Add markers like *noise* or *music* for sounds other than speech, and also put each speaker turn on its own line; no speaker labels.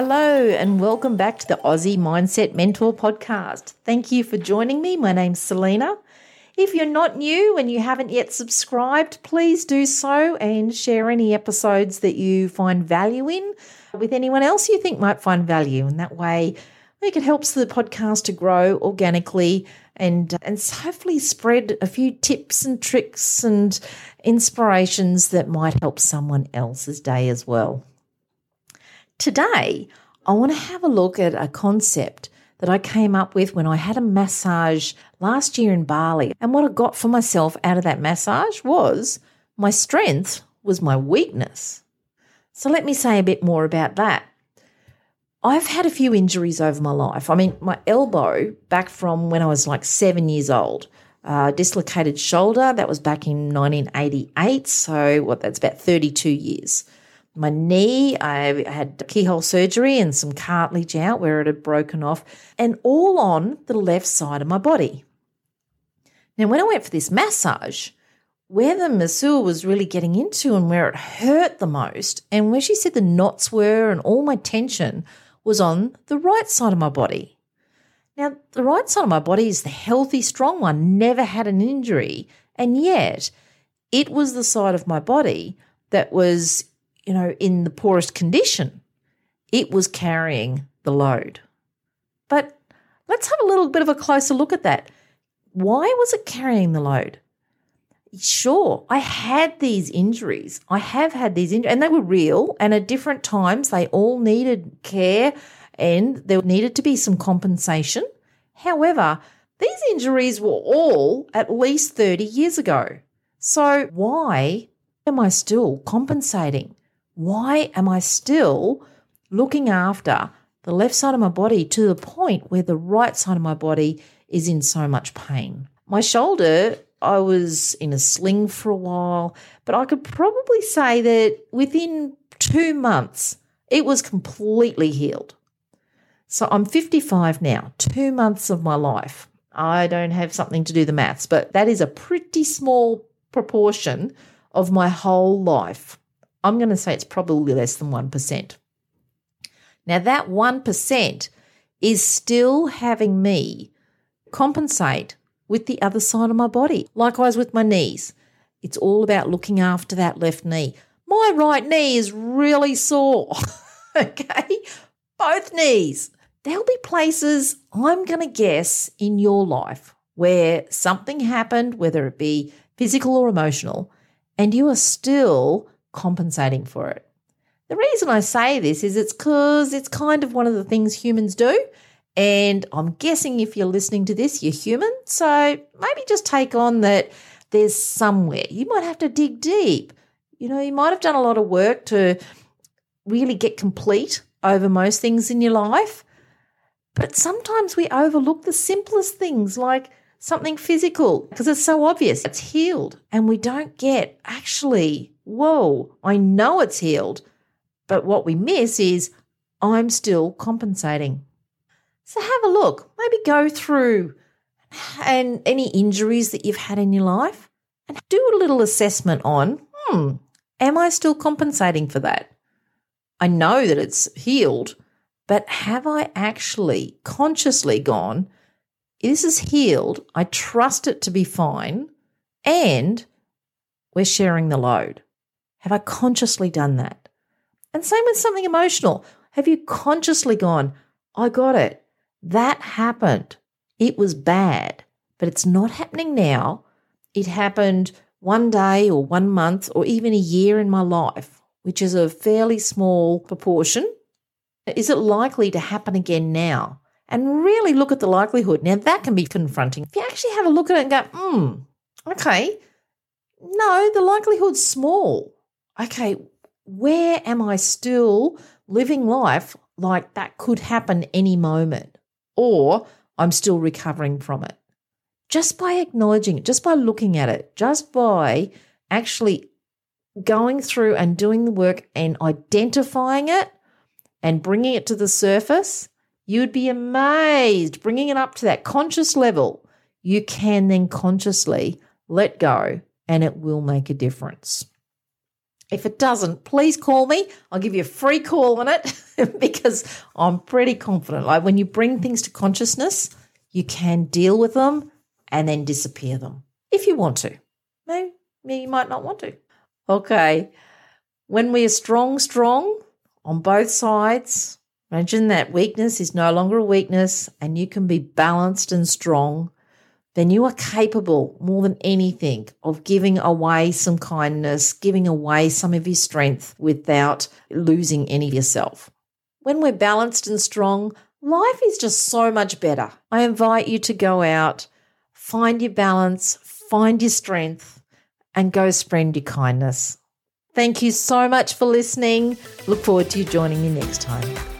Hello, and welcome back to the Aussie Mindset Mentor podcast. Thank you for joining me. My name's Selena. If you're not new and you haven't yet subscribed, please do so and share any episodes that you find value in with anyone else you think might find value. And that way, I think it helps the podcast to grow organically and, and hopefully spread a few tips and tricks and inspirations that might help someone else's day as well. Today, I want to have a look at a concept that I came up with when I had a massage last year in Bali. And what I got for myself out of that massage was my strength was my weakness. So let me say a bit more about that. I've had a few injuries over my life. I mean, my elbow back from when I was like seven years old, uh, dislocated shoulder, that was back in 1988. So, what, that's about 32 years my knee. I had keyhole surgery and some cartilage out where it had broken off, and all on the left side of my body. Now, when I went for this massage, where the masseur was really getting into and where it hurt the most, and where she said the knots were and all my tension was on the right side of my body. Now, the right side of my body is the healthy, strong one, never had an injury, and yet it was the side of my body that was you know, in the poorest condition, it was carrying the load. But let's have a little bit of a closer look at that. Why was it carrying the load? Sure, I had these injuries. I have had these injuries, and they were real. And at different times, they all needed care and there needed to be some compensation. However, these injuries were all at least 30 years ago. So, why am I still compensating? Why am I still looking after the left side of my body to the point where the right side of my body is in so much pain? My shoulder, I was in a sling for a while, but I could probably say that within two months, it was completely healed. So I'm 55 now, two months of my life. I don't have something to do the maths, but that is a pretty small proportion of my whole life. I'm going to say it's probably less than 1%. Now, that 1% is still having me compensate with the other side of my body. Likewise with my knees. It's all about looking after that left knee. My right knee is really sore. *laughs* okay? Both knees. There'll be places I'm going to guess in your life where something happened, whether it be physical or emotional, and you are still compensating for it. The reason I say this is it's because it's kind of one of the things humans do. And I'm guessing if you're listening to this, you're human. So maybe just take on that there's somewhere. You might have to dig deep. You know, you might have done a lot of work to really get complete over most things in your life. But sometimes we overlook the simplest things like something physical because it's so obvious it's healed. And we don't get actually whoa, I know it's healed. But what we miss is I'm still compensating. So have a look, maybe go through and any injuries that you've had in your life and do a little assessment on, hmm, am I still compensating for that? I know that it's healed, but have I actually consciously gone, this is healed, I trust it to be fine, and we're sharing the load? Have I consciously done that? And same with something emotional. Have you consciously gone, I got it. That happened. It was bad, but it's not happening now. It happened one day or one month or even a year in my life, which is a fairly small proportion. Is it likely to happen again now? And really look at the likelihood. Now, that can be confronting. If you actually have a look at it and go, hmm, okay, no, the likelihood's small okay, where am I still living life like that could happen any moment? Or I'm still recovering from it. Just by acknowledging it, just by looking at it, just by actually going through and doing the work and identifying it and bringing it to the surface, you'd be amazed. Bringing it up to that conscious level, you can then consciously let go and it will make a difference. If it doesn't, please call me. I'll give you a free call on it *laughs* because I'm pretty confident. Like when you bring things to consciousness, you can deal with them and then disappear them if you want to. Maybe, you might not want to. Okay. When we are strong, strong on both sides, imagine that weakness is no longer a weakness and you can be balanced and strong then you are capable more than anything of giving away some kindness, giving away some of your strength without losing any of yourself. When we're balanced and strong, life is just so much better. I invite you to go out, find your balance, find your strength, and go spread your kindness. Thank you so much for listening. Look forward to you joining me next time.